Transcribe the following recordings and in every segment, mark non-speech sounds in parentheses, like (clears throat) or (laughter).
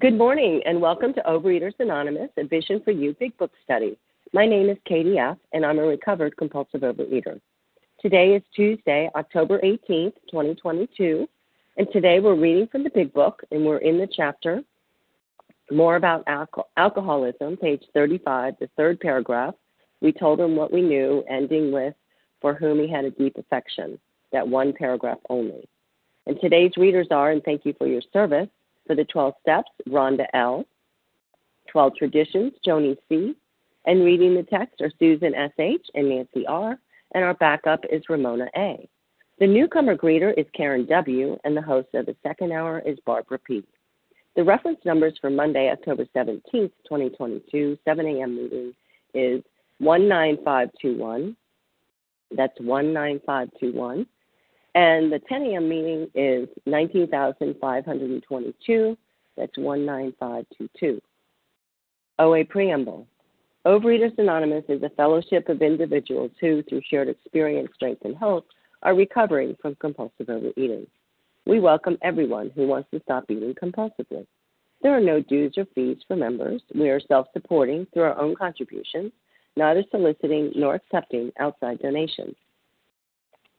Good morning and welcome to Overeaters Anonymous, a Vision for You Big Book Study. My name is Katie F., and I'm a recovered compulsive overeater. Today is Tuesday, October 18th, 2022, and today we're reading from the Big Book, and we're in the chapter More About Alco- Alcoholism, page 35, the third paragraph. We told him what we knew, ending with For whom he had a deep affection, that one paragraph only. And today's readers are, and thank you for your service, for the 12 steps, Rhonda L. 12 traditions, Joni C. And reading the text are Susan S.H. and Nancy R. And our backup is Ramona A. The newcomer greeter is Karen W. And the host of the second hour is Barbara P. The reference numbers for Monday, October 17th, 2022, 7 a.m. meeting is 19521. That's 19521. And the 10 a.m. meeting is 19,522. That's 19522. OA Preamble. Overeaters Anonymous is a fellowship of individuals who, through shared experience, strength, and hope, are recovering from compulsive overeating. We welcome everyone who wants to stop eating compulsively. There are no dues or fees for members. We are self supporting through our own contributions, neither soliciting nor accepting outside donations.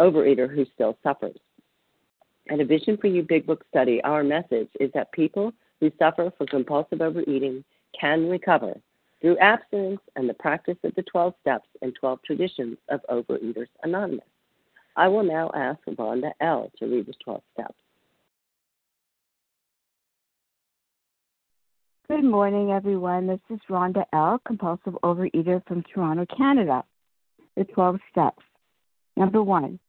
overeater who still suffers. At a Vision for You Big Book study, our message is that people who suffer from compulsive overeating can recover through abstinence and the practice of the 12 steps and 12 traditions of Overeaters Anonymous. I will now ask Rhonda L. to read the 12 steps. Good morning, everyone. This is Rhonda L., compulsive overeater from Toronto, Canada. The 12 steps. Number one,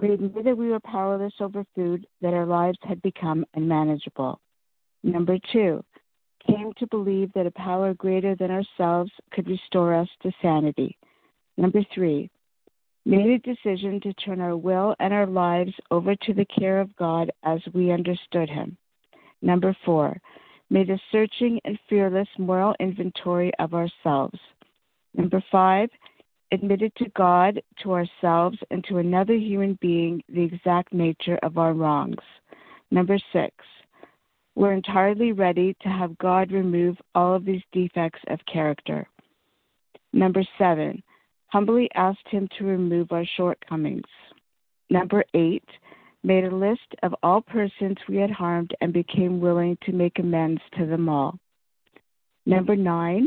we admitted we were powerless over food, that our lives had become unmanageable. Number two, came to believe that a power greater than ourselves could restore us to sanity. Number three, made a decision to turn our will and our lives over to the care of God as we understood Him. Number four, made a searching and fearless moral inventory of ourselves. Number five, admitted to God, to ourselves, and to another human being the exact nature of our wrongs. Number six, we're entirely ready to have God remove all of these defects of character. Number seven, humbly asked Him to remove our shortcomings. Number eight, made a list of all persons we had harmed and became willing to make amends to them all. Number nine,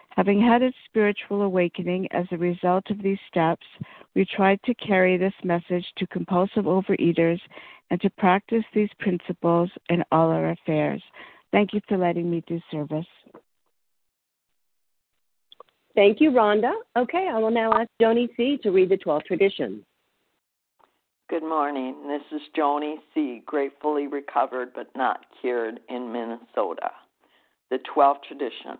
Having had a spiritual awakening as a result of these steps, we tried to carry this message to compulsive overeaters and to practice these principles in all our affairs. Thank you for letting me do service. Thank you, Rhonda. Okay, I will now ask Joni C. to read the 12 traditions. Good morning. This is Joni C., gratefully recovered but not cured in Minnesota. The 12 traditions.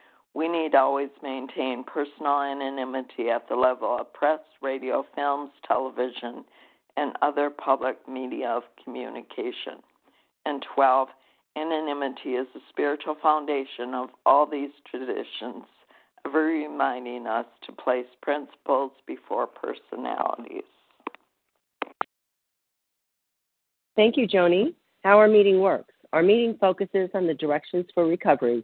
We need always maintain personal anonymity at the level of press, radio, films, television, and other public media of communication. And 12. Anonymity is the spiritual foundation of all these traditions, ever reminding us to place principles before personalities. Thank you, Joni. How our meeting works. Our meeting focuses on the directions for recovery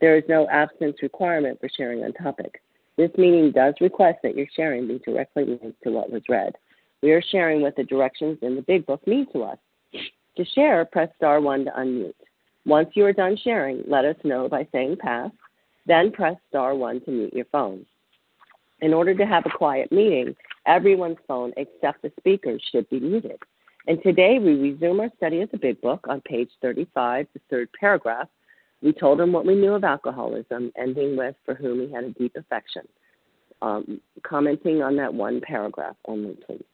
There is no abstinence requirement for sharing on topic. This meeting does request that your sharing be directly linked to what was read. We are sharing what the directions in the Big Book mean to us. To share, press star 1 to unmute. Once you are done sharing, let us know by saying pass, then press star 1 to mute your phone. In order to have a quiet meeting, everyone's phone except the speaker's should be muted. And today we resume our study of the Big Book on page 35, the third paragraph. We told him what we knew of alcoholism, ending with for whom he had a deep affection. Um, commenting on that one paragraph only, please.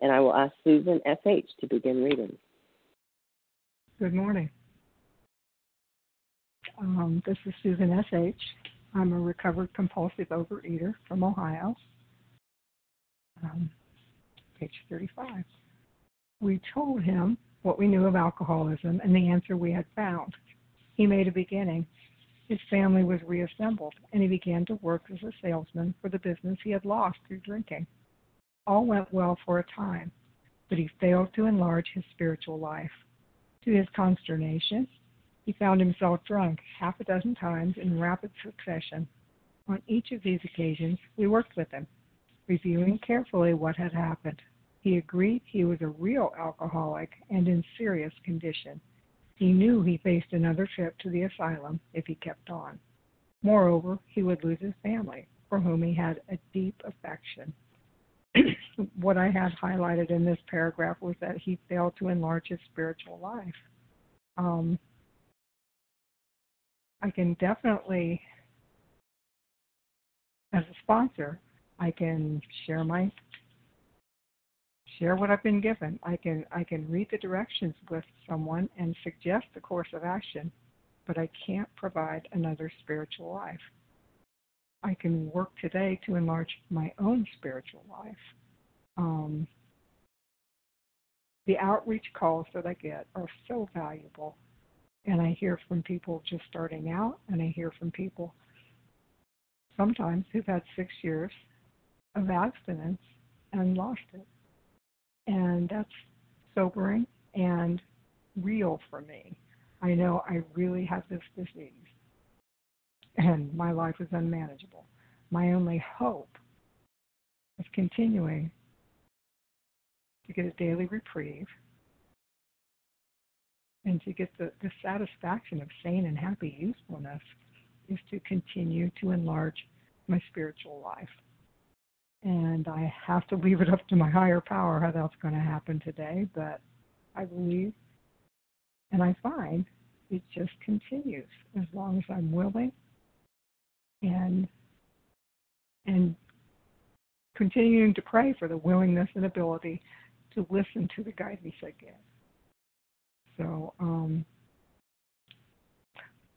And I will ask Susan S.H. to begin reading. Good morning. Um, this is Susan S.H. I'm a recovered compulsive overeater from Ohio. Um, page 35 we told him what we knew of alcoholism and the answer we had found. He made a beginning. His family was reassembled, and he began to work as a salesman for the business he had lost through drinking. All went well for a time, but he failed to enlarge his spiritual life. To his consternation, he found himself drunk half a dozen times in rapid succession. On each of these occasions, we worked with him, reviewing carefully what had happened. He agreed he was a real alcoholic and in serious condition. He knew he faced another trip to the asylum if he kept on. Moreover, he would lose his family, for whom he had a deep affection. (clears throat) what I had highlighted in this paragraph was that he failed to enlarge his spiritual life. Um, I can definitely, as a sponsor, I can share my share what I've been given. I can I can read the directions with someone and suggest the course of action, but I can't provide another spiritual life. I can work today to enlarge my own spiritual life. Um, the outreach calls that I get are so valuable. And I hear from people just starting out, and I hear from people sometimes who've had six years of abstinence and lost it. And that's sobering and real for me. I know I really have this disease and my life is unmanageable. My only hope is continuing to get a daily reprieve and to get the, the satisfaction of sane and happy usefulness is to continue to enlarge my spiritual life and I have to leave it up to my higher power how that's going to happen today. But I believe, and I find it just continues as long as I'm willing and and continuing to pray for the willingness and ability to listen to the guidance I get. So um,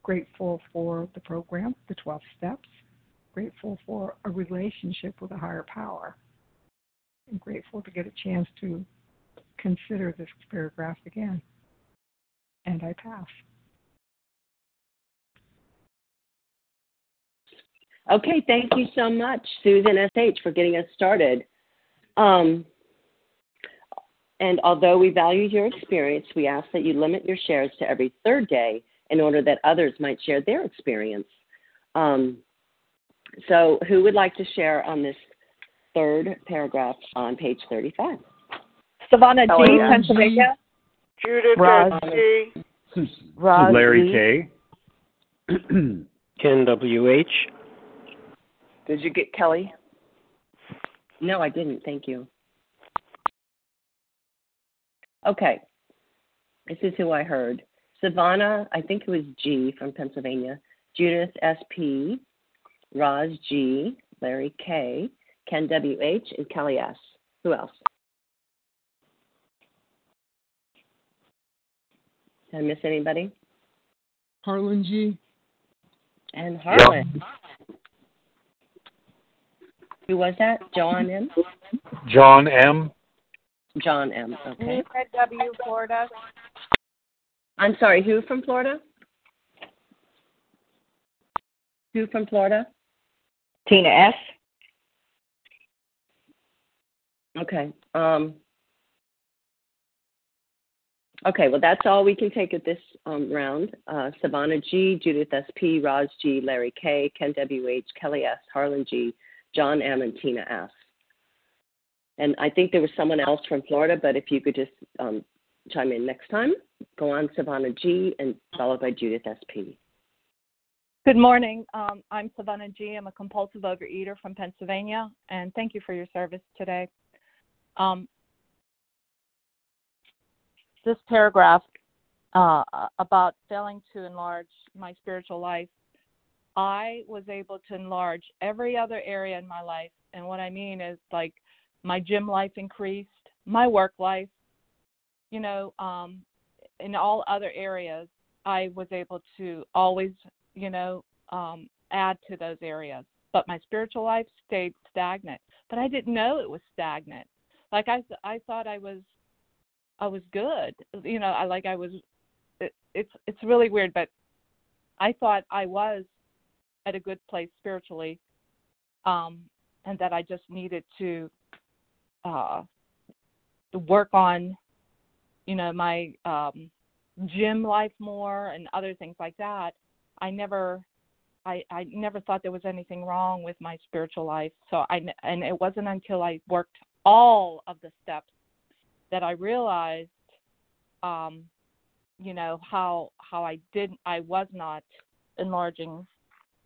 grateful for the program, the 12 steps, grateful for a relationship with a higher power, and grateful to get a chance to consider this paragraph again. And I pass. Okay, thank you so much, Susan SH, for getting us started. Um, and although we value your experience, we ask that you limit your shares to every third day in order that others might share their experience. Um, so, who would like to share on this third paragraph on page 35? Savannah G, oh, Pennsylvania. Judith Roz, G. Larry K. (clears throat) Ken W.H. Did you get Kelly? No, I didn't. Thank you. Okay. This is who I heard. Savannah, I think it was G from Pennsylvania. Judith SP, Roz G, Larry K, Ken WH, and Kelly S. Who else? Did I miss anybody? Harlan G. And Harlan. Yep. Who was that? John M? John M. John M. Okay. W, Florida. I'm sorry, who from Florida? Who from Florida? Tina S. Okay. Um, okay, well, that's all we can take at this um, round. Uh, Savannah G, Judith SP, Roz G, Larry K, Ken WH, Kelly S, Harlan G, John M, and Tina S. And I think there was someone else from Florida, but if you could just um, chime in next time, go on Savannah G, and followed by Judith SP. Good morning. Um, I'm Savannah G. I'm a compulsive overeater from Pennsylvania, and thank you for your service today. Um, this paragraph uh, about failing to enlarge my spiritual life, I was able to enlarge every other area in my life. And what I mean is like my gym life increased, my work life, you know, um, in all other areas, I was able to always, you know, um, add to those areas. But my spiritual life stayed stagnant. But I didn't know it was stagnant. Like I, I thought I was, I was good. You know, I like I was. It, it's it's really weird, but I thought I was at a good place spiritually, um, and that I just needed to uh, work on, you know, my um, gym life more and other things like that. I never, I, I never thought there was anything wrong with my spiritual life. So I, and it wasn't until I worked all of the steps that I realized, um, you know, how how I didn't I was not enlarging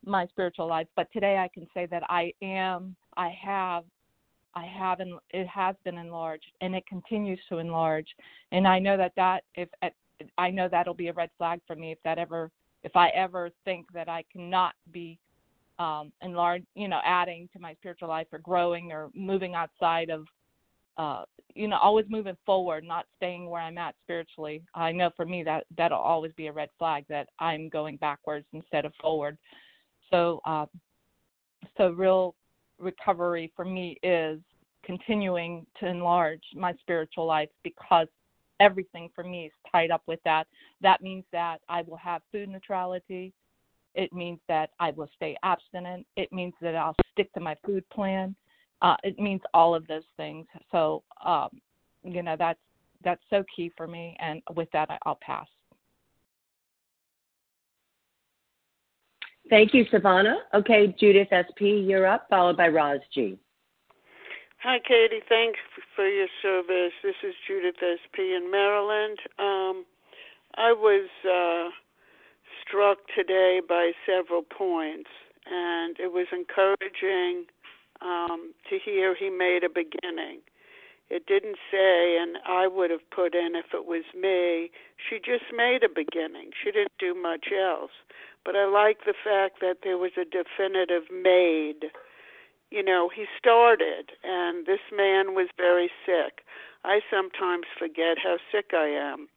my spiritual life. But today I can say that I am, I have I have and it has been enlarged and it continues to enlarge and I know that that if I know that'll be a red flag for me if that ever if I ever think that I cannot be um enlarged you know adding to my spiritual life or growing or moving outside of uh you know always moving forward not staying where I'm at spiritually I know for me that that'll always be a red flag that I'm going backwards instead of forward. So uh so real recovery for me is continuing to enlarge my spiritual life because everything for me is tied up with that. That means that I will have food neutrality. It means that I will stay abstinent. It means that I'll stick to my food plan. Uh, it means all of those things. So, um, you know, that's that's so key for me. And with that, I'll pass. Thank you, Savannah. Okay, Judith SP, you're up, followed by Roz G. Hi, Katie. Thanks for your service. This is Judith SP in Maryland. Um, I was uh, struck today by several points, and it was encouraging um, to hear he made a beginning. It didn't say, and I would have put in if it was me. She just made a beginning. She didn't do much else. But I like the fact that there was a definitive made. You know, he started, and this man was very sick. I sometimes forget how sick I am.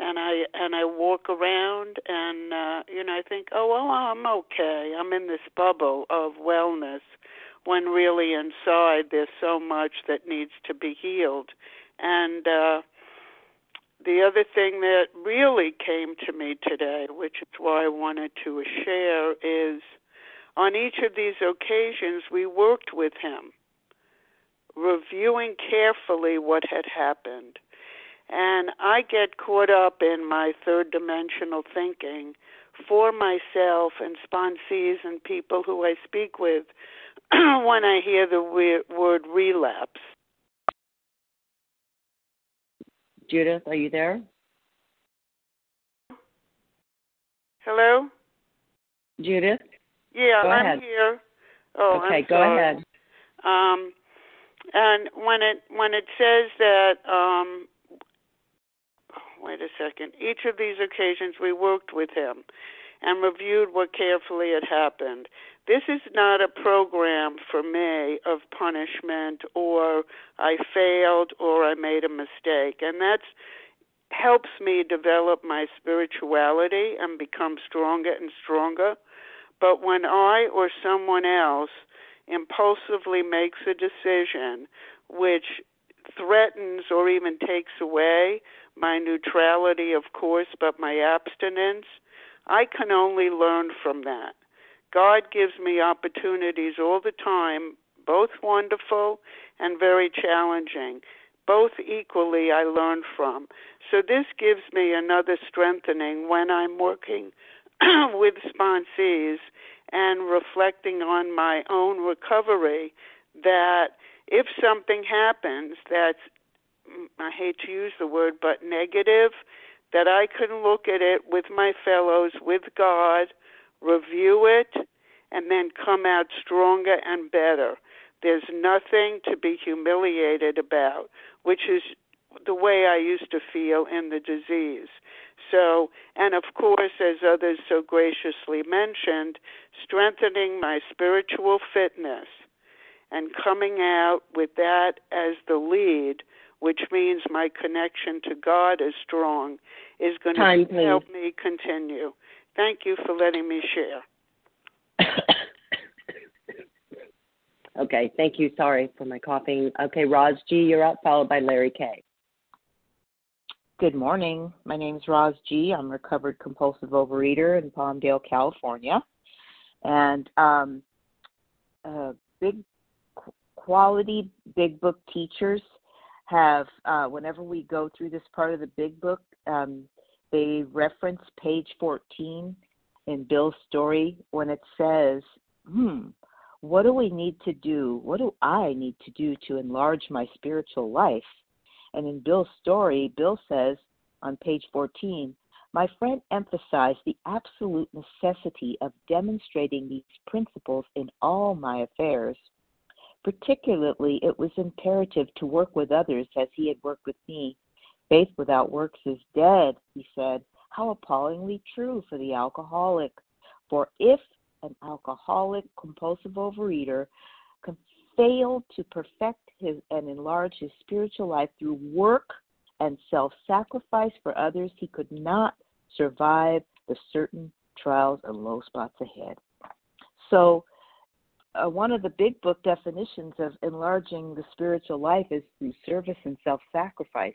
And I and I walk around and uh you know I think oh well I'm okay. I'm in this bubble of wellness when really inside there's so much that needs to be healed. And uh the other thing that really came to me today which is why I wanted to share is on each of these occasions we worked with him reviewing carefully what had happened and I get caught up in my third dimensional thinking for myself and sponsees and people who I speak with (clears throat) when I hear the word relapse. Judith, are you there? Hello? Judith? Yeah, go I'm ahead. here. Oh, okay, I'm go sorry. ahead. Um, and when it when it says that um, wait a second. Each of these occasions we worked with him and reviewed what carefully had happened. This is not a program for me of punishment or I failed or I made a mistake. And that helps me develop my spirituality and become stronger and stronger. But when I or someone else impulsively makes a decision which threatens or even takes away my neutrality, of course, but my abstinence, I can only learn from that. God gives me opportunities all the time, both wonderful and very challenging. Both equally I learn from. So this gives me another strengthening when I'm working (clears throat) with sponsees and reflecting on my own recovery that if something happens that's mm, I hate to use the word, but negative, that I can look at it with my fellows, with God, review it, and then come out stronger and better. There's nothing to be humiliated about, which is the way I used to feel in the disease. So, and of course, as others so graciously mentioned, strengthening my spiritual fitness and coming out with that as the lead which means my connection to God is strong, is going Time, to help me continue. Thank you for letting me share. (coughs) okay, thank you. Sorry for my coughing. Okay, Roz G, you're up, followed by Larry K. Good morning. My name is Roz G. I'm a recovered compulsive overeater in Palmdale, California. And um, uh, big quality big book teachers have uh, whenever we go through this part of the big book, um, they reference page 14 in Bill's story when it says, "Hmm, what do we need to do? What do I need to do to enlarge my spiritual life?" And in Bill's story, Bill says on page 14, my friend emphasized the absolute necessity of demonstrating these principles in all my affairs. Particularly, it was imperative to work with others as he had worked with me. Faith without works is dead, he said. How appallingly true for the alcoholic. For if an alcoholic compulsive overeater can fail to perfect his and enlarge his spiritual life through work and self sacrifice for others, he could not survive the certain trials and low spots ahead. So uh, one of the big book definitions of enlarging the spiritual life is through service and self sacrifice.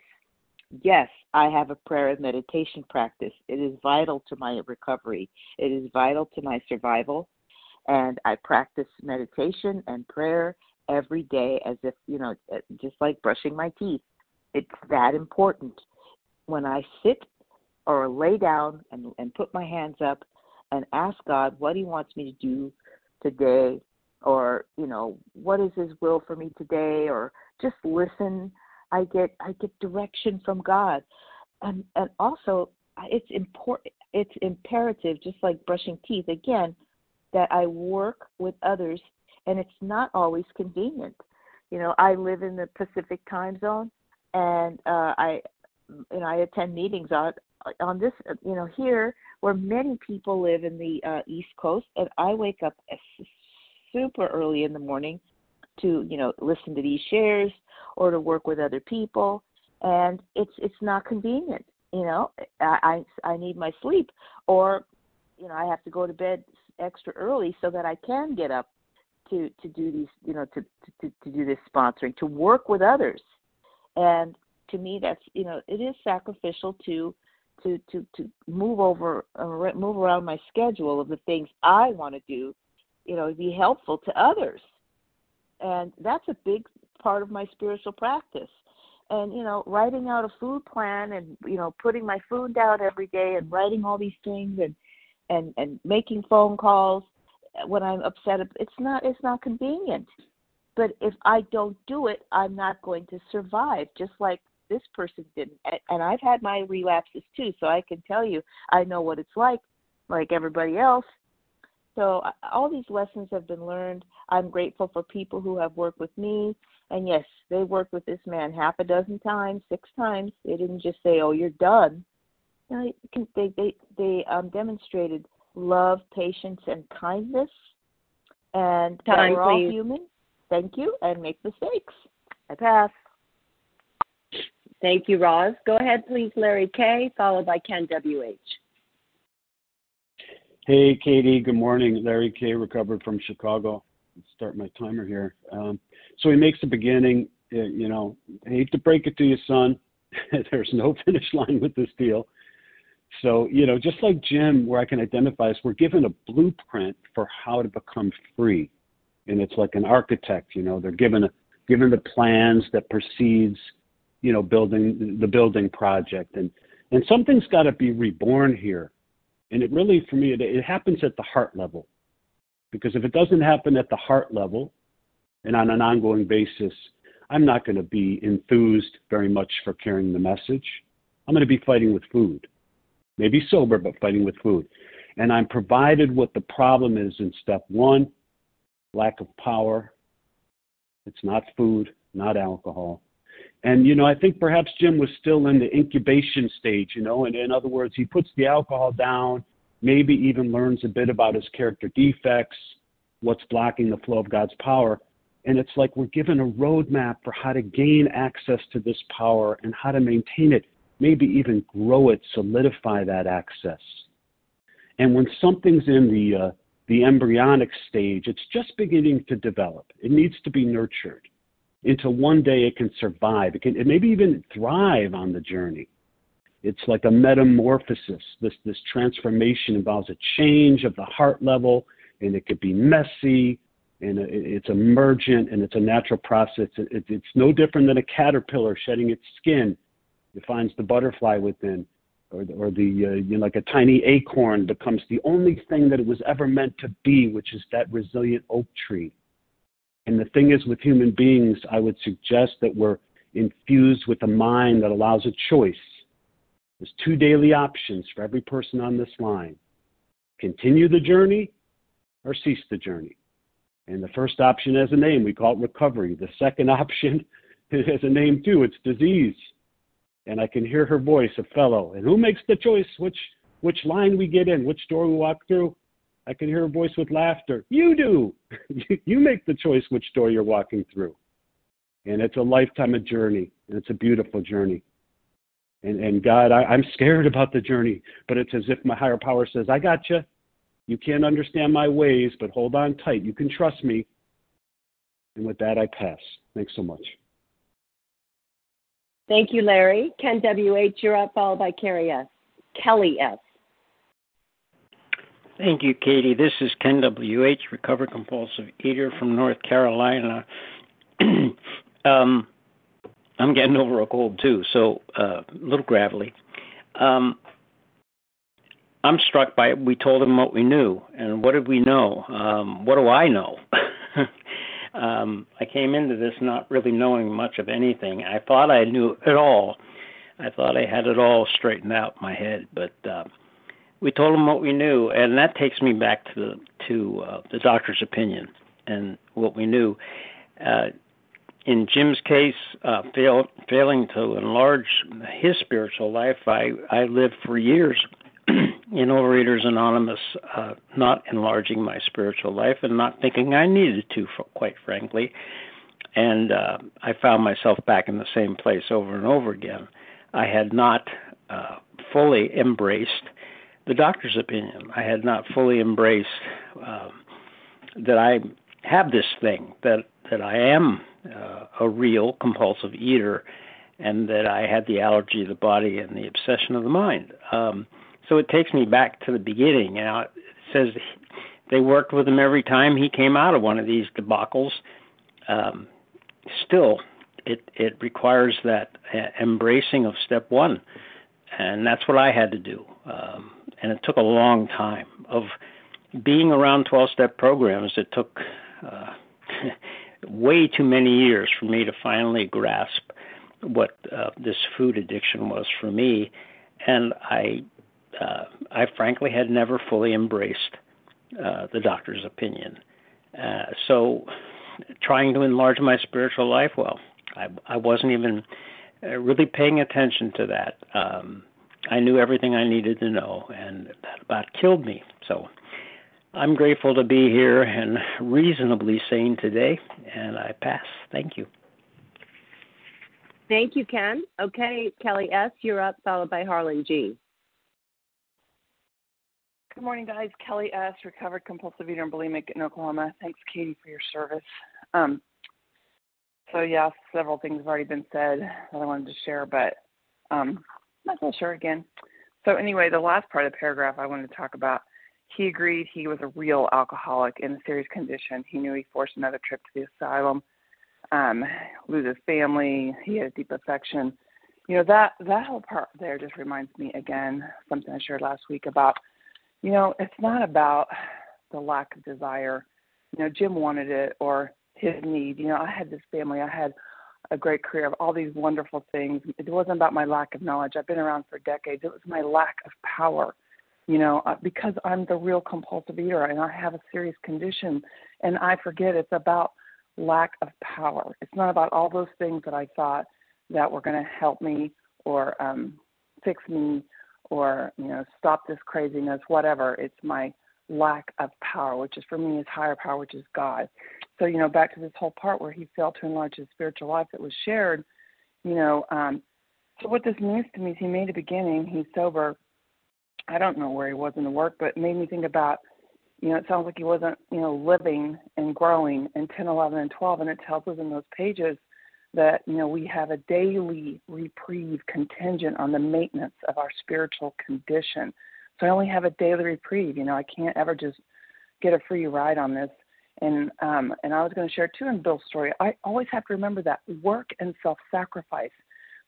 Yes, I have a prayer and meditation practice. It is vital to my recovery, it is vital to my survival. And I practice meditation and prayer every day as if, you know, uh, just like brushing my teeth. It's that important. When I sit or lay down and, and put my hands up and ask God what He wants me to do today or you know what is his will for me today or just listen i get i get direction from god and and also it's important it's imperative just like brushing teeth again that i work with others and it's not always convenient you know, I live in the Pacific time zone, and uh, I, you know, I attend meetings on on this, you know, here where many people live in the uh, East Coast, and I wake up super early in the morning to, you know, listen to these shares or to work with other people, and it's it's not convenient. You know, I I, I need my sleep, or you know, I have to go to bed extra early so that I can get up to to do these, you know, to to to do this sponsoring, to work with others, and to me, that's you know, it is sacrificial to to to to move over uh, move around my schedule of the things I want to do, you know, be helpful to others, and that's a big part of my spiritual practice. And you know, writing out a food plan and you know, putting my food down every day and writing all these things and and and making phone calls when I'm upset. It's not it's not convenient. But if I don't do it, I'm not going to survive. Just like this person didn't. And I've had my relapses too, so I can tell you I know what it's like, like everybody else. So all these lessons have been learned. I'm grateful for people who have worked with me. And yes, they worked with this man half a dozen times, six times. They didn't just say, "Oh, you're done." They they they um, demonstrated love, patience, and kindness, and Time, we're all please. human. Thank you, and make mistakes. I pass. Thank you, Roz. Go ahead, please, Larry K., followed by Ken W.H. Hey, Katie. Good morning. Larry K. recovered from Chicago. Let's start my timer here. Um, so he makes the beginning. uh, You know, I hate to break it to you, son. (laughs) There's no finish line with this deal. So, you know, just like Jim, where I can identify us, we're given a blueprint for how to become free. And it's like an architect, you know, they're given a, given the plans that precedes, you know, building the building project. And and something's got to be reborn here. And it really, for me, it, it happens at the heart level. Because if it doesn't happen at the heart level and on an ongoing basis, I'm not going to be enthused very much for carrying the message. I'm going to be fighting with food maybe sober, but fighting with food. And I'm provided what the problem is in step one lack of power. It's not food, not alcohol. And, you know, I think perhaps Jim was still in the incubation stage, you know, and in other words, he puts the alcohol down, maybe even learns a bit about his character defects, what's blocking the flow of God's power. And it's like we're given a roadmap for how to gain access to this power and how to maintain it maybe even grow it, solidify that access. And when something's in the uh, the embryonic stage, it's just beginning to develop. It needs to be nurtured until one day it can survive. It can it maybe even thrive on the journey. It's like a metamorphosis. This this transformation involves a change of the heart level, and it could be messy, and it's emergent, and it's a natural process. It, it's no different than a caterpillar shedding its skin it finds the butterfly within, or or the uh, you know, like a tiny acorn becomes the only thing that it was ever meant to be, which is that resilient oak tree. And the thing is, with human beings, I would suggest that we're infused with a mind that allows a choice. There's two daily options for every person on this line continue the journey or cease the journey. And the first option has a name. We call it recovery. The second (laughs) option has a name too. It's disease and I can hear her voice, a fellow. And who makes the choice which which line we get in, which door we walk through? I can hear her voice with laughter. You do. (laughs) you make the choice which door you're walking through. And it's a lifetime of journey, and it's a beautiful journey. And and God, I, I'm scared about the journey, but it's as if my higher power says, I got you. You can't understand my ways, but hold on tight. You can trust me. And with that, I pass. Thanks so much. Thank you, Larry. Ken W.H., you're up, followed by Carrie S. Kelly S. Thank you, Katie. This is Ken W.H., recovered compulsive eater from North Carolina. (clears throat) um, I'm getting over a cold too, so uh, a little gravelly. Um, I'm struck by it. We told him what we knew, and what did we know? Um, what do I know? (laughs) um, I came into this not really knowing much of anything. I thought I knew it all. I thought I had it all straightened out in my head, but uh, we told him what we knew, and that takes me back to the, to uh, the doctor's opinion and what we knew. Uh, in Jim's case, uh, fail, failing to enlarge his spiritual life, I, I lived for years (clears throat) in Overeaters Anonymous, uh, not enlarging my spiritual life and not thinking I needed to, quite frankly. And uh, I found myself back in the same place over and over again. I had not uh, fully embraced the doctor's opinion. I had not fully embraced uh, that I have this thing that that I am uh, a real compulsive eater, and that I had the allergy of the body and the obsession of the mind. Um, so it takes me back to the beginning. Now it says they worked with him every time he came out of one of these debacles. Um, still, it it requires that embracing of step one, and that's what I had to do. Um, and it took a long time of being around 12 step programs. It took uh, (laughs) way too many years for me to finally grasp what uh, this food addiction was for me, and I, uh, I frankly had never fully embraced uh, the doctor's opinion. Uh, so, trying to enlarge my spiritual life, well, I, I wasn't even uh, really paying attention to that. Um, I knew everything I needed to know, and that about killed me. So I'm grateful to be here and reasonably sane today, and I pass. Thank you. Thank you, Ken. Okay, Kelly S., you're up, followed by Harlan G. Good morning, guys. Kelly S., recovered compulsive eater and bulimic in Oklahoma. Thanks, Katie, for your service. Um, so, yeah, several things have already been said that I wanted to share, but um, not so sure again. So, anyway, the last part of the paragraph I wanted to talk about – he agreed he was a real alcoholic in a serious condition. He knew he forced another trip to the asylum, um, lose his family. He had a deep affection. You know that that whole part there just reminds me again something I shared last week about. You know, it's not about the lack of desire. You know, Jim wanted it or his need. You know, I had this family. I had a great career of all these wonderful things. It wasn't about my lack of knowledge. I've been around for decades. It was my lack of power you know, uh, because I'm the real compulsive eater and I have a serious condition and I forget it's about lack of power. It's not about all those things that I thought that were going to help me or um fix me or, you know, stop this craziness, whatever. It's my lack of power, which is for me is higher power, which is God. So, you know, back to this whole part where he failed to enlarge his spiritual life that was shared, you know, um so what this means to me is he made a beginning, he's sober, I don't know where he was in the work, but it made me think about, you know, it sounds like he wasn't, you know, living and growing in 10, 11, and 12. And it tells us in those pages that, you know, we have a daily reprieve contingent on the maintenance of our spiritual condition. So I only have a daily reprieve. You know, I can't ever just get a free ride on this. And um, and I was going to share too in Bill's story. I always have to remember that work and self-sacrifice.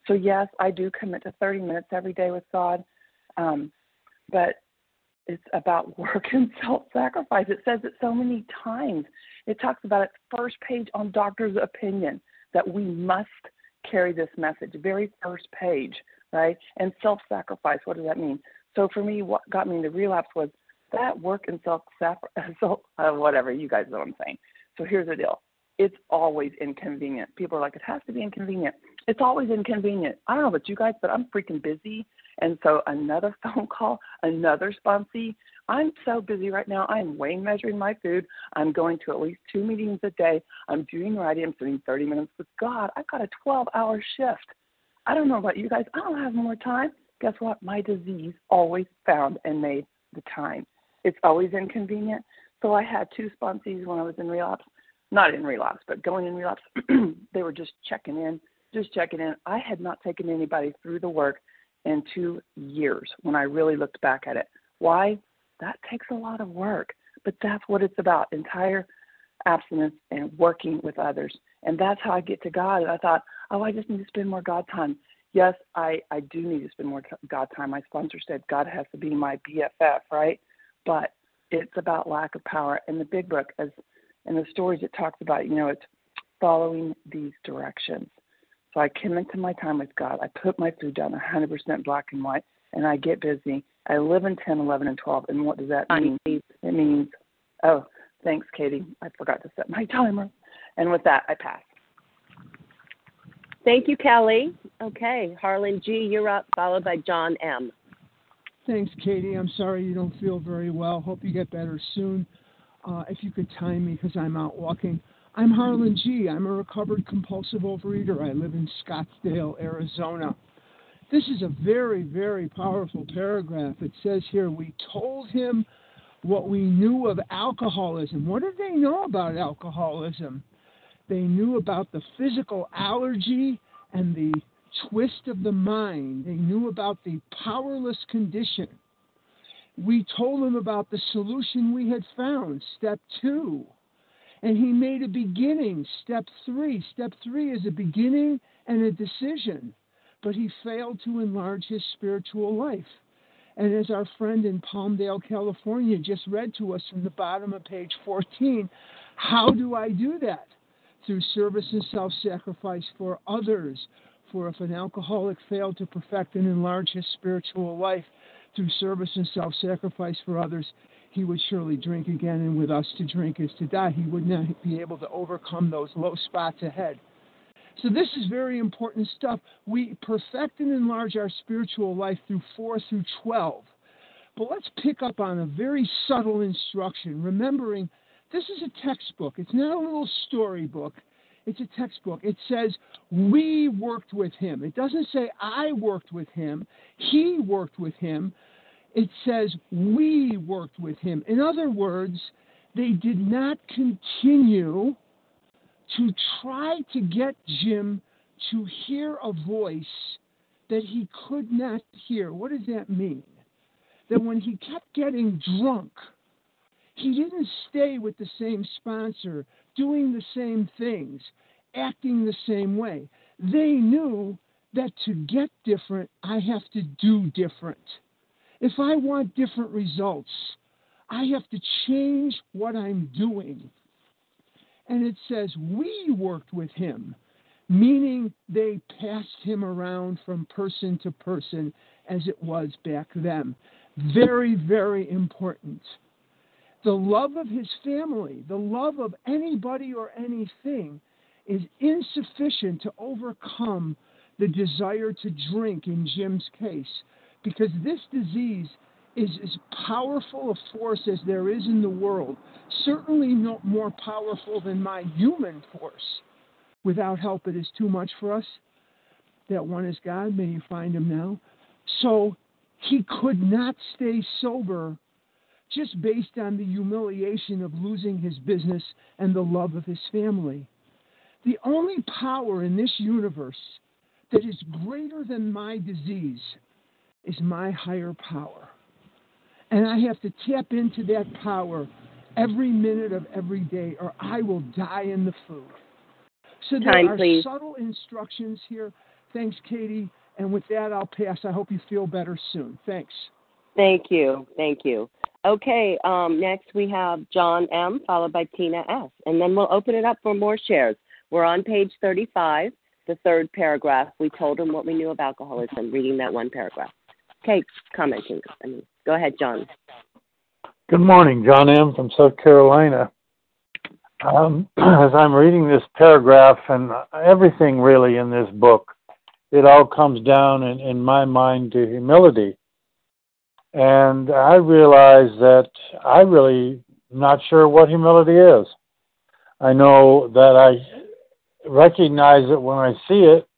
So yes, I do commit to 30 minutes every day with God. Um, but it's about (laughs) work and self sacrifice. It says it so many times. It talks about it first page on Doctor's Opinion that we must carry this message, very first page, right? And self sacrifice, what does that mean? So for me, what got me into relapse was that work and self sacrifice, (laughs) so, uh, whatever, you guys know what I'm saying. So here's the deal it's always inconvenient. People are like, it has to be inconvenient. It's always inconvenient. I don't know about you guys, but I'm freaking busy and so another (laughs) phone call, another sponsee. I'm so busy right now. I'm weighing, measuring my food. I'm going to at least two meetings a day. I'm doing writing. I'm spending 30 minutes with God. I've got a 12 hour shift. I don't know about you guys. I don't have more time. Guess what? My disease always found and made the time. It's always inconvenient. So I had two sponsees when I was in relapse. Not in relapse, but going in relapse. (clears throat) they were just checking in, just checking in. I had not taken anybody through the work in two years when I really looked back at it. Why? That takes a lot of work, but that's what it's about entire abstinence and working with others. And that's how I get to God. And I thought, oh, I just need to spend more God time. Yes, I, I do need to spend more God time. My sponsor said God has to be my BFF, right? But it's about lack of power. In the big book, as in the stories it talks about, you know, it's following these directions. So I come into my time with God. I put my food down 100% black and white, and I get busy. I live in 10, 11, and 12. And what does that mean? It means, oh, thanks, Katie. I forgot to set my timer. And with that, I pass. Thank you, Kelly. Okay, Harlan G., you're up, followed by John M. Thanks, Katie. I'm sorry you don't feel very well. Hope you get better soon. Uh, if you could time me because I'm out walking. I'm Harlan G. I'm a recovered compulsive overeater. I live in Scottsdale, Arizona. This is a very, very powerful paragraph. It says here, We told him what we knew of alcoholism. What did they know about alcoholism? They knew about the physical allergy and the twist of the mind. They knew about the powerless condition. We told him about the solution we had found, step two. And he made a beginning, step three. Step three is a beginning and a decision, but he failed to enlarge his spiritual life. And as our friend in Palmdale, California just read to us from the bottom of page 14, how do I do that? Through service and self sacrifice for others. For if an alcoholic failed to perfect and enlarge his spiritual life through service and self sacrifice for others, he would surely drink again, and with us to drink is to die. He would not be able to overcome those low spots ahead. So, this is very important stuff. We perfect and enlarge our spiritual life through 4 through 12. But let's pick up on a very subtle instruction, remembering this is a textbook. It's not a little storybook, it's a textbook. It says, We worked with him. It doesn't say, I worked with him, he worked with him. It says, We worked with him. In other words, they did not continue to try to get Jim to hear a voice that he could not hear. What does that mean? That when he kept getting drunk, he didn't stay with the same sponsor, doing the same things, acting the same way. They knew that to get different, I have to do different. If I want different results, I have to change what I'm doing and it says, We worked with him, meaning they passed him around from person to person as it was back then. Very, very important. The love of his family, the love of anybody or anything, is insufficient to overcome the desire to drink in Jim's case because this disease is as powerful a force as there is in the world, certainly not more powerful than my human force. Without help, it is too much for us. That one is God. May you find him now. So he could not stay sober just based on the humiliation of losing his business and the love of his family. The only power in this universe that is greater than my disease is my higher power. And I have to tap into that power every minute of every day, or I will die in the food. So there Time, are please. subtle instructions here. Thanks, Katie. And with that, I'll pass. I hope you feel better soon. Thanks. Thank you. Thank you. Okay, um, next we have John M., followed by Tina S., and then we'll open it up for more shares. We're on page 35, the third paragraph. We told him what we knew of alcoholism, reading that one paragraph. Okay, commenting. I mean, go ahead, John. Good morning, John M. from South Carolina. Um, (clears throat) as I'm reading this paragraph and everything really in this book, it all comes down in, in my mind to humility. And I realize that I really not sure what humility is. I know that I recognize it when I see it,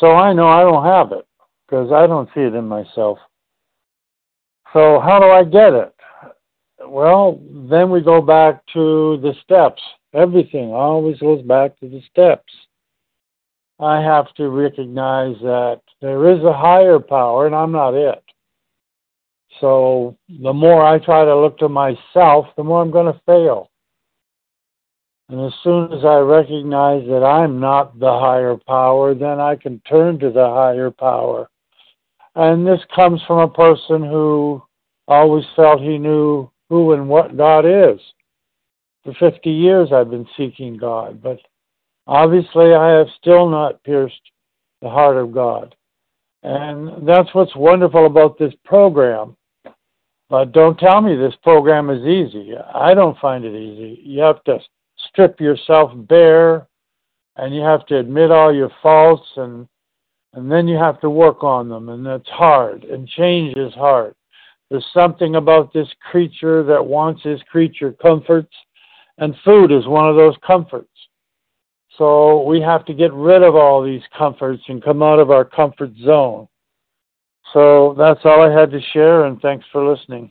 so I know I don't have it because I don't see it in myself. So how do I get it? Well, then we go back to the steps. Everything always goes back to the steps. I have to recognize that there is a higher power and I'm not it. So the more I try to look to myself, the more I'm going to fail. And as soon as I recognize that I'm not the higher power, then I can turn to the higher power. And this comes from a person who always felt he knew who and what God is. For 50 years I've been seeking God, but obviously I have still not pierced the heart of God. And that's what's wonderful about this program. But don't tell me this program is easy. I don't find it easy. You have to strip yourself bare and you have to admit all your faults and and then you have to work on them and that's hard and change is hard there's something about this creature that wants his creature comforts and food is one of those comforts so we have to get rid of all these comforts and come out of our comfort zone so that's all i had to share and thanks for listening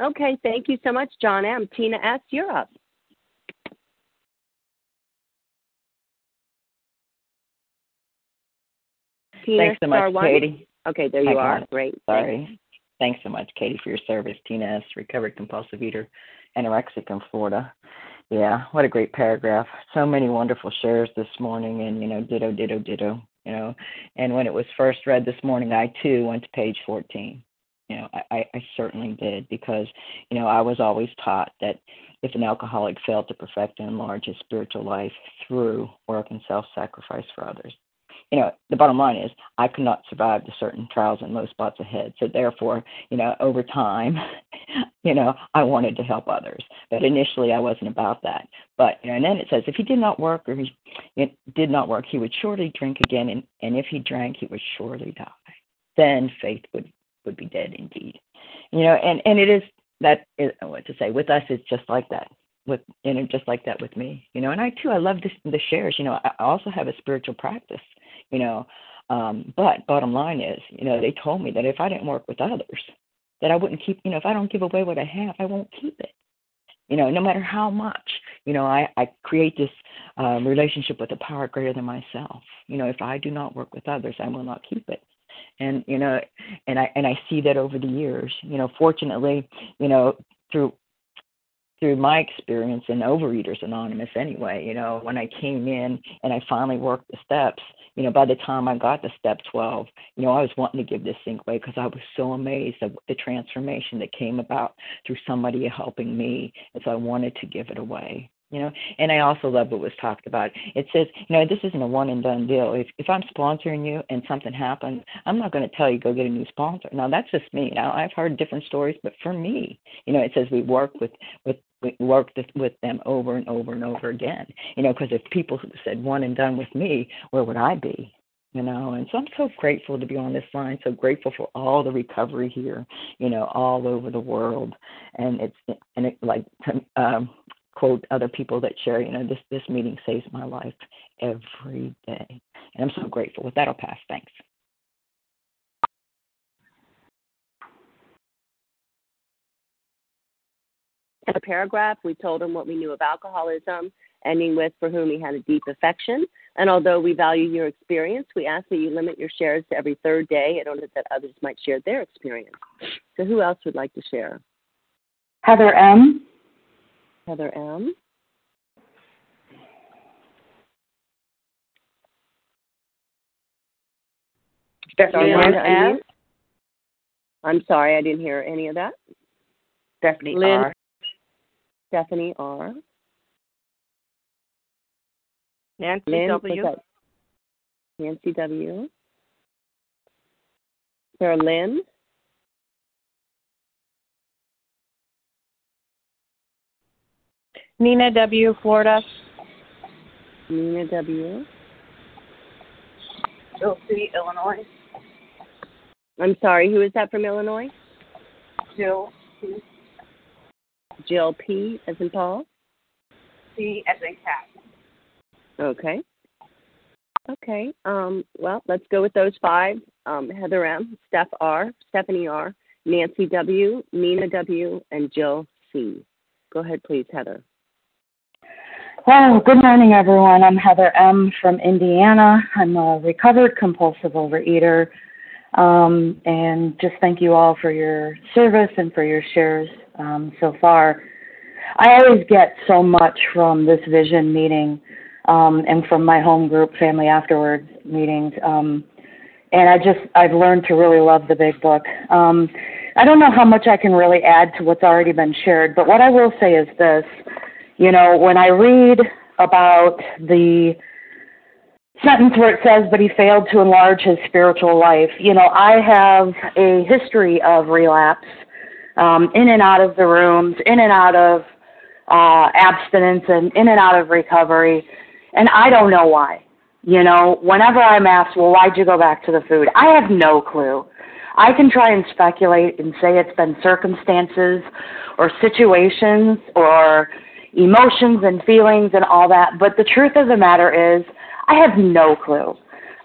Okay, thank you so much, John M. Tina S., you're up. Tina, Thanks so much, one. Katie. Okay, there you are. Great. Sorry. Thanks so much, Katie, for your service. Tina S., recovered compulsive eater, anorexic in Florida. Yeah, what a great paragraph. So many wonderful shares this morning, and you know, ditto, ditto, ditto. You know, and when it was first read this morning, I too went to page 14. You know, I, I certainly did because, you know, I was always taught that if an alcoholic failed to perfect and enlarge his spiritual life through work and self sacrifice for others, you know, the bottom line is I could not survive the certain trials and low spots ahead. So therefore, you know, over time, (laughs) you know, I wanted to help others. But initially I wasn't about that. But you know, and then it says if he did not work or he did not work, he would surely drink again and, and if he drank he would surely die. Then faith would would be dead indeed. You know, and and it is that is what to say with us. It's just like that with you know just like that with me. You know, and I too I love this, the shares. You know, I also have a spiritual practice. You know, um, but bottom line is, you know, they told me that if I didn't work with others, that I wouldn't keep. You know, if I don't give away what I have, I won't keep it. You know no matter how much you know i i create this um, relationship with a power greater than myself. You know if i do not work with others i will not keep it. And you know and i and i see that over the years. You know fortunately you know through through my experience in overeaters anonymous anyway you know when i came in and i finally worked the steps you know by the time i got to step 12 you know i was wanting to give this thing away because i was so amazed at the transformation that came about through somebody helping me and so i wanted to give it away you know? And i also love what was talked about. It says you know this isn't a one and done deal. If if i'm sponsoring you and something happens i'm not going to tell you go get a new sponsor. Now that's just me. Now i've heard different stories but for me you know it says we work with with work with, with them over and over and over again you know because if people said one and done with me where would i be you know and so i'm so grateful to be on this line so grateful for all the recovery here you know all over the world and it's and it like um quote other people that share, you know, this this meeting saves my life every day. And I'm so grateful. With that I'll pass. Thanks. In a paragraph, we told him what we knew of alcoholism, ending with for whom he had a deep affection. And although we value your experience, we ask that you limit your shares to every third day in order that others might share their experience. So, who else would like to share? Heather M. Heather M. Stephanie Lynn. S. I'm sorry, I didn't hear any of that. Stephanie Lynn. R. Stephanie R. Nancy Lynn, W. was Nancy W. Sarah Lynn. Nina W. Florida. Nina W. Jill C. Illinois. I'm sorry, who is that from Illinois? Jill C. Jill P. as in Paul. C. as in cat. Okay. Okay. Um, well, let's go with those five. Um, Heather M, Steph R, Stephanie R, Nancy W, Nina W, and Jill C. Go ahead, please, Heather. Well, good morning, everyone. I'm Heather M. from Indiana. I'm a recovered compulsive overeater. Um, and just thank you all for your service and for your shares um, so far. I always get so much from this vision meeting um, and from my home group, Family Afterwards meetings. Um, and I just, I've learned to really love the big book. Um, I don't know how much I can really add to what's already been shared, but what I will say is this you know, when I read about the sentence where it says, but he failed to enlarge his spiritual life, you know, I have a history of relapse um, in and out of the rooms, in and out of uh, abstinence, and in and out of recovery. And I don't know why. You know, whenever I'm asked, well, why'd you go back to the food? I have no clue. I can try and speculate and say it's been circumstances or situations or emotions and feelings and all that, but the truth of the matter is, I have no clue.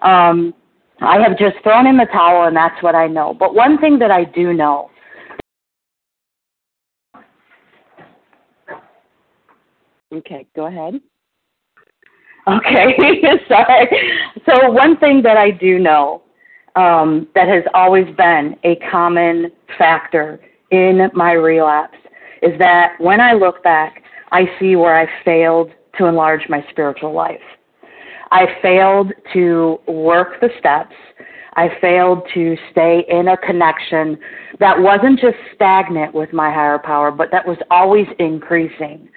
Um, I have just thrown in the towel, and that's what I know. But one thing that I do know Okay, go ahead. Okay, (laughs) sorry. So, one thing that I do know um, that has always been a common factor in my relapse is that when I look back, I see where I failed to enlarge my spiritual life. I failed to work the steps. I failed to stay in a connection that wasn't just stagnant with my higher power, but that was always increasing.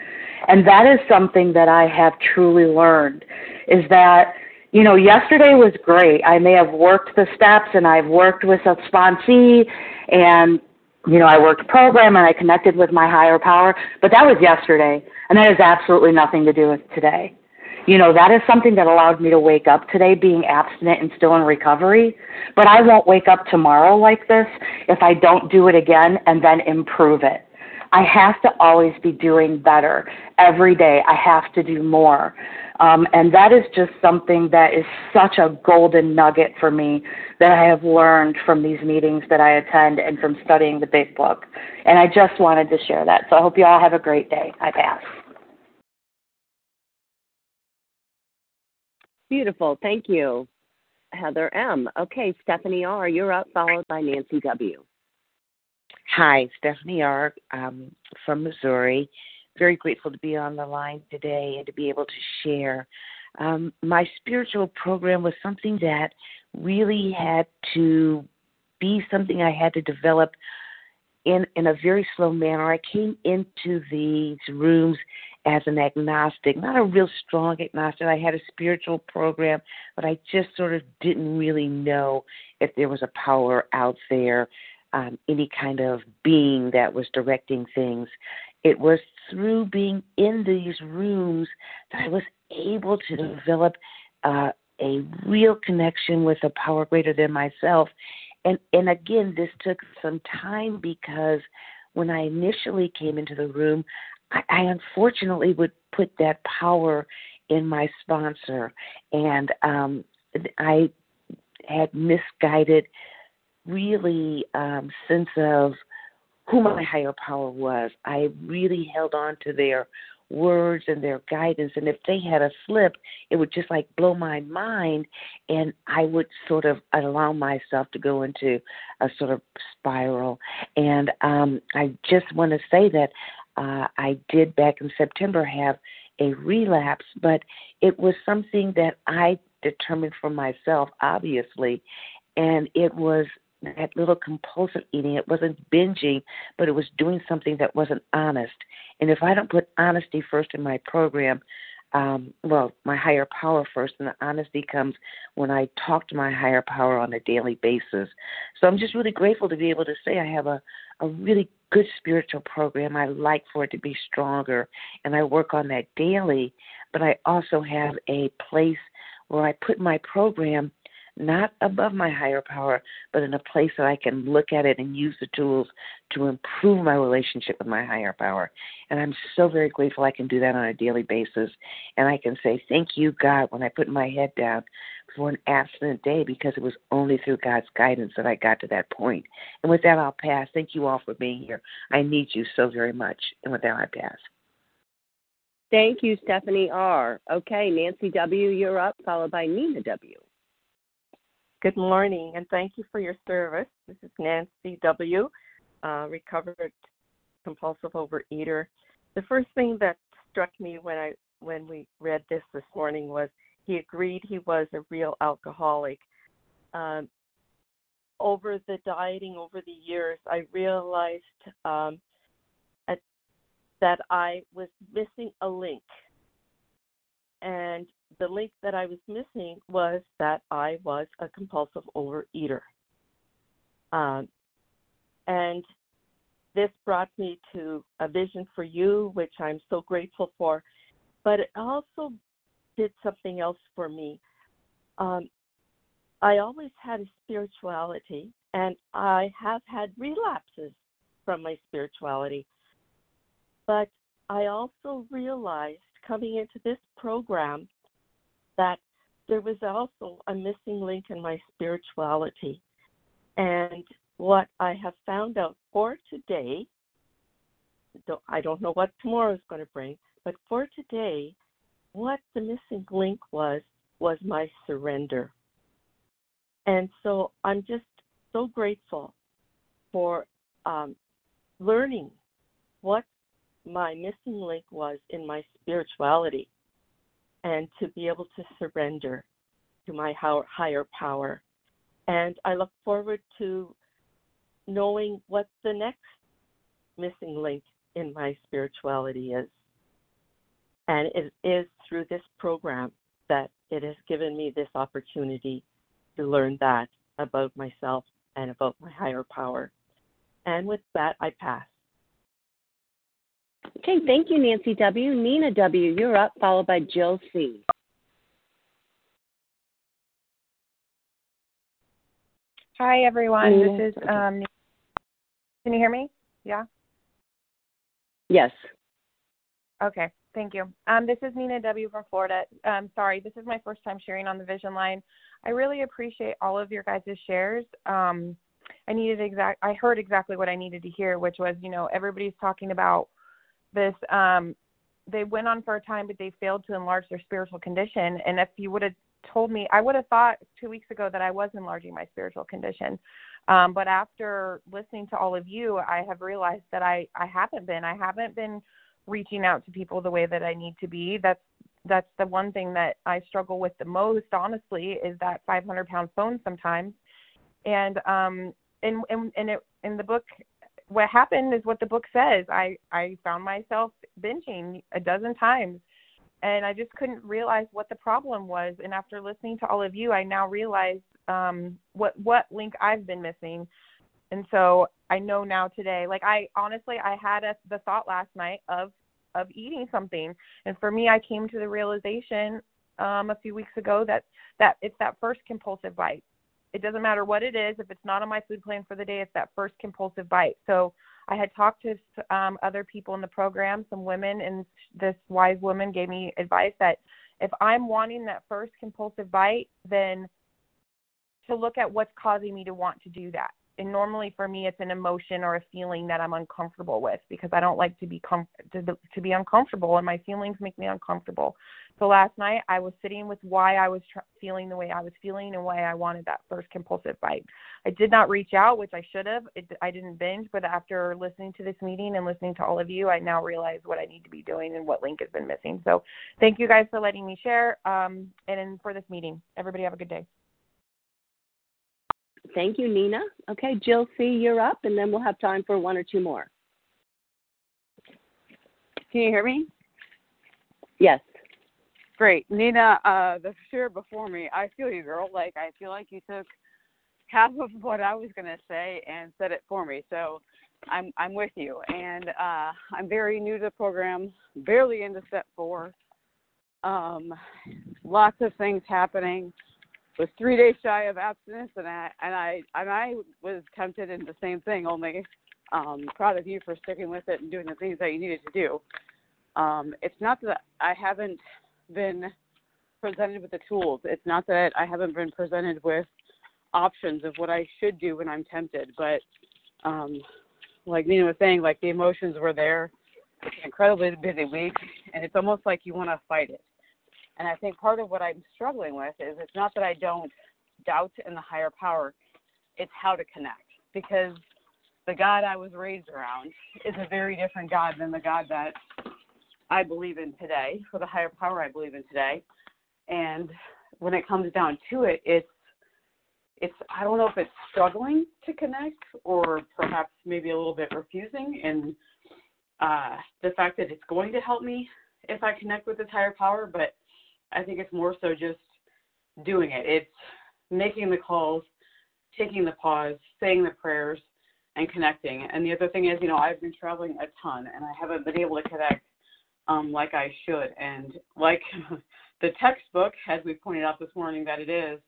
And that is something that I have truly learned is that, you know, yesterday was great. I may have worked the steps and I've worked with a sponsee and, you know, I worked program and I connected with my higher power, but that was yesterday. And that has absolutely nothing to do with today. You know, that is something that allowed me to wake up today being abstinent and still in recovery. But I won't wake up tomorrow like this if I don't do it again and then improve it. I have to always be doing better every day. I have to do more. Um, and that is just something that is such a golden nugget for me that I have learned from these meetings that I attend and from studying the big book. And I just wanted to share that. So I hope you all have a great day. I pass. Beautiful. Thank you, Heather M. Okay, Stephanie R., you're up, followed by Nancy W. Hi, Stephanie R. Um, from Missouri. Very grateful to be on the line today and to be able to share. Um, my spiritual program was something that really had to be something I had to develop in in a very slow manner. I came into these rooms as an agnostic, not a real strong agnostic. I had a spiritual program, but I just sort of didn't really know if there was a power out there um, any kind of being that was directing things. It was through being in these rooms that I was able to develop uh, a real connection with a power greater than myself. And and again, this took some time because when I initially came into the room, I, I unfortunately would put that power in my sponsor, and um, I had misguided really um, sense of who my higher power was. I really held on to their words and their guidance. And if they had a slip, it would just like blow my mind. And I would sort of allow myself to go into a sort of spiral. And um, I just want to say that uh, I did back in September have a relapse, but it was something that I determined for myself, obviously. And it was that little compulsive eating. It wasn't binging, but it was doing something that wasn't honest. And if I don't put honesty first in my program, um, well, my higher power first, and the honesty comes when I talk to my higher power on a daily basis. So I'm just really grateful to be able to say I have a, a really good spiritual program. I like for it to be stronger, and I work on that daily. But I also have a place where I put my program not above my higher power, but in a place that I can look at it and use the tools to improve my relationship with my higher power. And I'm so very grateful I can do that on a daily basis. And I can say, Thank you, God, when I put my head down for an abstinent day because it was only through God's guidance that I got to that point. And with that, I'll pass. Thank you all for being here. I need you so very much. And with that, I pass. Thank you, Stephanie R. Okay, Nancy W., you're up, followed by Nina W. Good morning, and thank you for your service. This is Nancy W., uh, recovered compulsive overeater. The first thing that struck me when I when we read this this morning was he agreed he was a real alcoholic. Um, over the dieting over the years, I realized um, at, that I was missing a link, and the link that I was missing was that I was a compulsive overeater. Um, and this brought me to a vision for you, which I'm so grateful for. But it also did something else for me. Um, I always had a spirituality, and I have had relapses from my spirituality. But I also realized coming into this program that there was also a missing link in my spirituality. And what I have found out for today, I don't know what tomorrow is going to bring, but for today, what the missing link was, was my surrender. And so I'm just so grateful for um, learning what my missing link was in my spirituality and to be able to surrender to my higher power. And I look forward to knowing what the next missing link in my spirituality is. And it is through this program that it has given me this opportunity to learn that about myself and about my higher power. And with that, I pass. Okay, thank you, Nancy W. Nina W., you're up, followed by Jill C. Hi, everyone. This is, um, can you hear me? Yeah? Yes. Okay, thank you. Um, this is Nina W. from Florida. Um, sorry, this is my first time sharing on the Vision Line. I really appreciate all of your guys' shares. Um, I needed exact. I heard exactly what I needed to hear, which was, you know, everybody's talking about this um they went on for a time but they failed to enlarge their spiritual condition. And if you would have told me i would have thought two weeks ago that i was enlarging my spiritual condition. Um but after listening to all of you i have realized that i i haven't been. I haven't been reaching out to people the way that i need to be. That's that's the one thing that i struggle with the most honestly is that 500 pound phone sometimes. And um and and, and it in the book what happened is what the book says. I I found myself binging a dozen times and I just couldn't realize what the problem was. And after listening to all of you, I now realize um, what what link I've been missing. And so I know now today. Like I honestly, I had a, the thought last night of of eating something, and for me, I came to the realization um, a few weeks ago that that it's that first compulsive bite it doesn't matter what it is. If it's not on my food plan for the day, it's that first compulsive bite. So I had talked to um, other people in the program, some women, and this wise woman gave me advice that if I'm wanting that first compulsive bite, then to look at what's causing me to want to do that and normally for me it's an emotion or a feeling that I'm uncomfortable with because I don't like to be com- to, to be uncomfortable and my feelings make me uncomfortable. So last night I was sitting with why I was tr- feeling the way I was feeling and why I wanted that first compulsive bite. I did not reach out, which I should have. It, I didn't binge, but after listening to this meeting and listening to all of you, I now realize what I need to be doing and what link has been missing. So thank you guys for letting me share um, and for this meeting. Everybody have a good day. Thank you, Nina. Okay, Jill C., you're up, and then we'll have time for one or two more. Can you hear me? Yes. Great. Nina, uh, the share before me, I feel you, girl. Like, I feel like you took half of what I was going to say and said it for me. So I'm, I'm with you. And uh, I'm very new to the program, barely into step four. Um, lots of things happening was three days shy of abstinence, and I and I and I was tempted in the same thing. Only um, proud of you for sticking with it and doing the things that you needed to do. Um, it's not that I haven't been presented with the tools. It's not that I haven't been presented with options of what I should do when I'm tempted. But um, like Nina was saying, like the emotions were there. It's an incredibly busy week, and it's almost like you want to fight it. And I think part of what I'm struggling with is it's not that I don't doubt in the higher power, it's how to connect. Because the God I was raised around is a very different God than the God that I believe in today, or the higher power I believe in today. And when it comes down to it, it's it's I don't know if it's struggling to connect or perhaps maybe a little bit refusing and uh the fact that it's going to help me if I connect with this higher power, but I think it's more so just doing it. It's making the calls, taking the pause, saying the prayers, and connecting. And the other thing is, you know, I've been traveling a ton and I haven't been able to connect um, like I should. And like (laughs) the textbook, as we pointed out this morning that it is,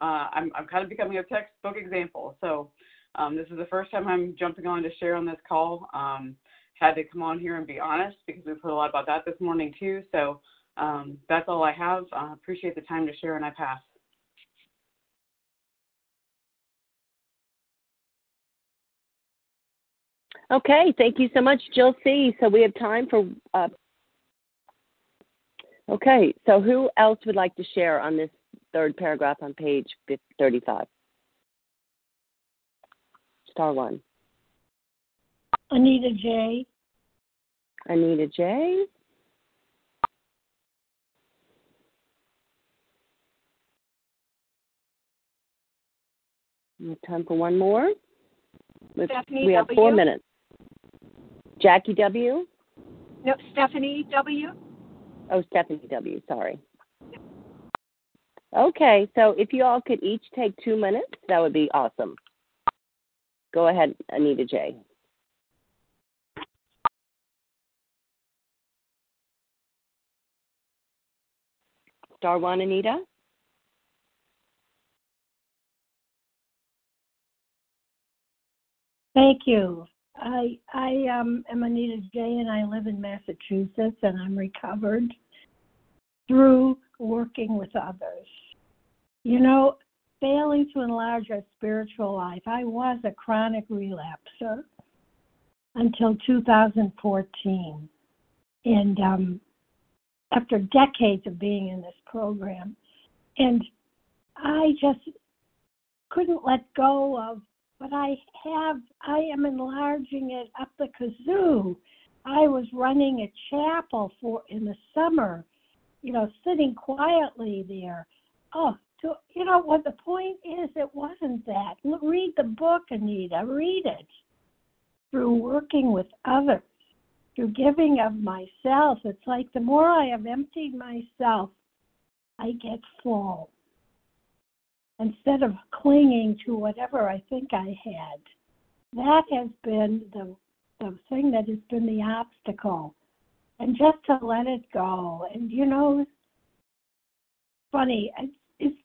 uh, I'm, I'm kind of becoming a textbook example. So um, this is the first time I'm jumping on to share on this call. Um, had to come on here and be honest because we've heard a lot about that this morning too. So um, that's all I have. Uh, appreciate the time to share and I pass. Okay, thank you so much, Jill C. So we have time for. Uh, okay, so who else would like to share on this third paragraph on page 35? Star one. Anita J. Anita J. We have time for one more. Stephanie we have W. four minutes. Jackie W. No, Stephanie W. Oh, Stephanie W. Sorry. Okay, so if you all could each take two minutes, that would be awesome. Go ahead, Anita J. Star one, Anita. Thank you. I I um, am Anita J. and I live in Massachusetts and I'm recovered through working with others. You know, failing to enlarge our spiritual life. I was a chronic relapser until 2014, and um, after decades of being in this program, and I just couldn't let go of but I have, I am enlarging it up the kazoo. I was running a chapel for in the summer, you know, sitting quietly there. Oh, to, you know what the point is? It wasn't that. Read the book, Anita. Read it. Through working with others, through giving of myself, it's like the more I have emptied myself, I get full instead of clinging to whatever I think I had. That has been the the thing that has been the obstacle. And just to let it go. And you know, funny, it's, it's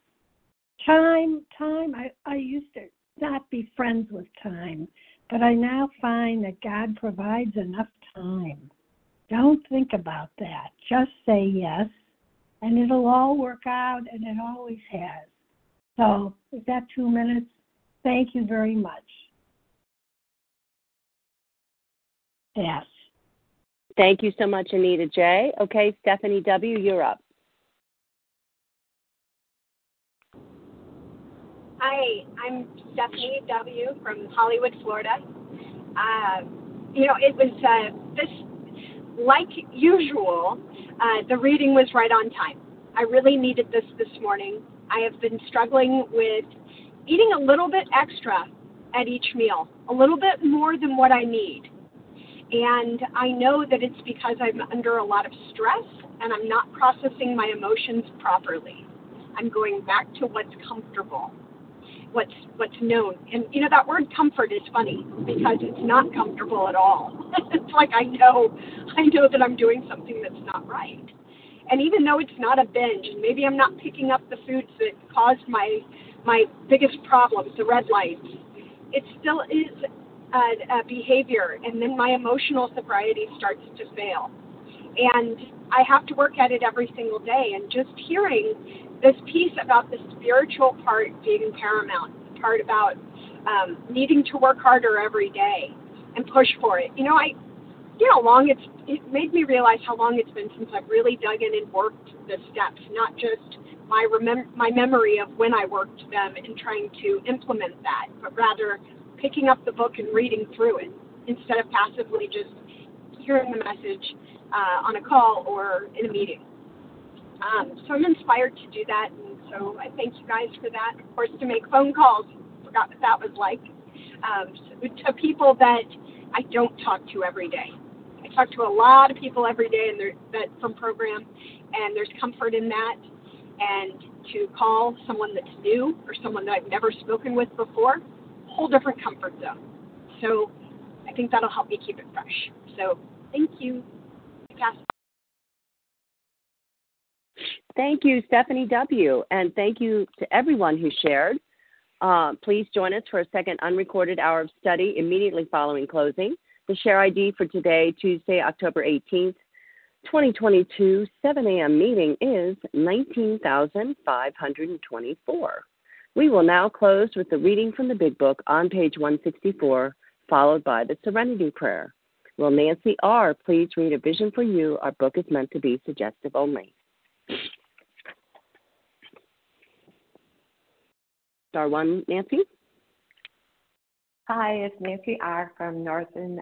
time, time. I, I used to not be friends with time, but I now find that God provides enough time. Don't think about that. Just say yes, and it'll all work out, and it always has. So is that two minutes? Thank you very much. Yes. Thank you so much, Anita J. Okay, Stephanie W., you're up. Hi, I'm Stephanie W. from Hollywood, Florida. Uh, you know, it was uh, this, like usual, uh, the reading was right on time. I really needed this this morning. I have been struggling with eating a little bit extra at each meal, a little bit more than what I need. And I know that it's because I'm under a lot of stress and I'm not processing my emotions properly. I'm going back to what's comfortable, what's what's known. And you know that word comfort is funny because it's not comfortable at all. (laughs) it's like I know I know that I'm doing something that's not right. And even though it's not a binge, and maybe I'm not picking up the foods that caused my my biggest problems, the red lights, it still is a, a behavior, and then my emotional sobriety starts to fail. And I have to work at it every single day. And just hearing this piece about the spiritual part being paramount, the part about um, needing to work harder every day and push for it. You know, I you know, long it's it made me realize how long it's been since I've really dug in and worked the steps, not just my remem- my memory of when I worked them and trying to implement that, but rather picking up the book and reading through it instead of passively just hearing the message uh, on a call or in a meeting. Um, so I'm inspired to do that, and so I thank you guys for that. Of course, to make phone calls, forgot what that was like. Um, so to people that I don't talk to every day talk to a lot of people every day and that from program, and there's comfort in that. And to call someone that's new or someone that I've never spoken with before, a whole different comfort zone. So I think that'll help me keep it fresh. So thank you. Thank you, Stephanie W. And thank you to everyone who shared. Uh, please join us for a second unrecorded hour of study immediately following closing. The share ID for today, Tuesday, October 18th, 2022, 7 a.m. meeting is 19,524. We will now close with the reading from the Big Book on page 164, followed by the Serenity Prayer. Will Nancy R. please read A Vision for You? Our book is meant to be suggestive only. Star one, Nancy. Hi, it's Nancy R. from Northern,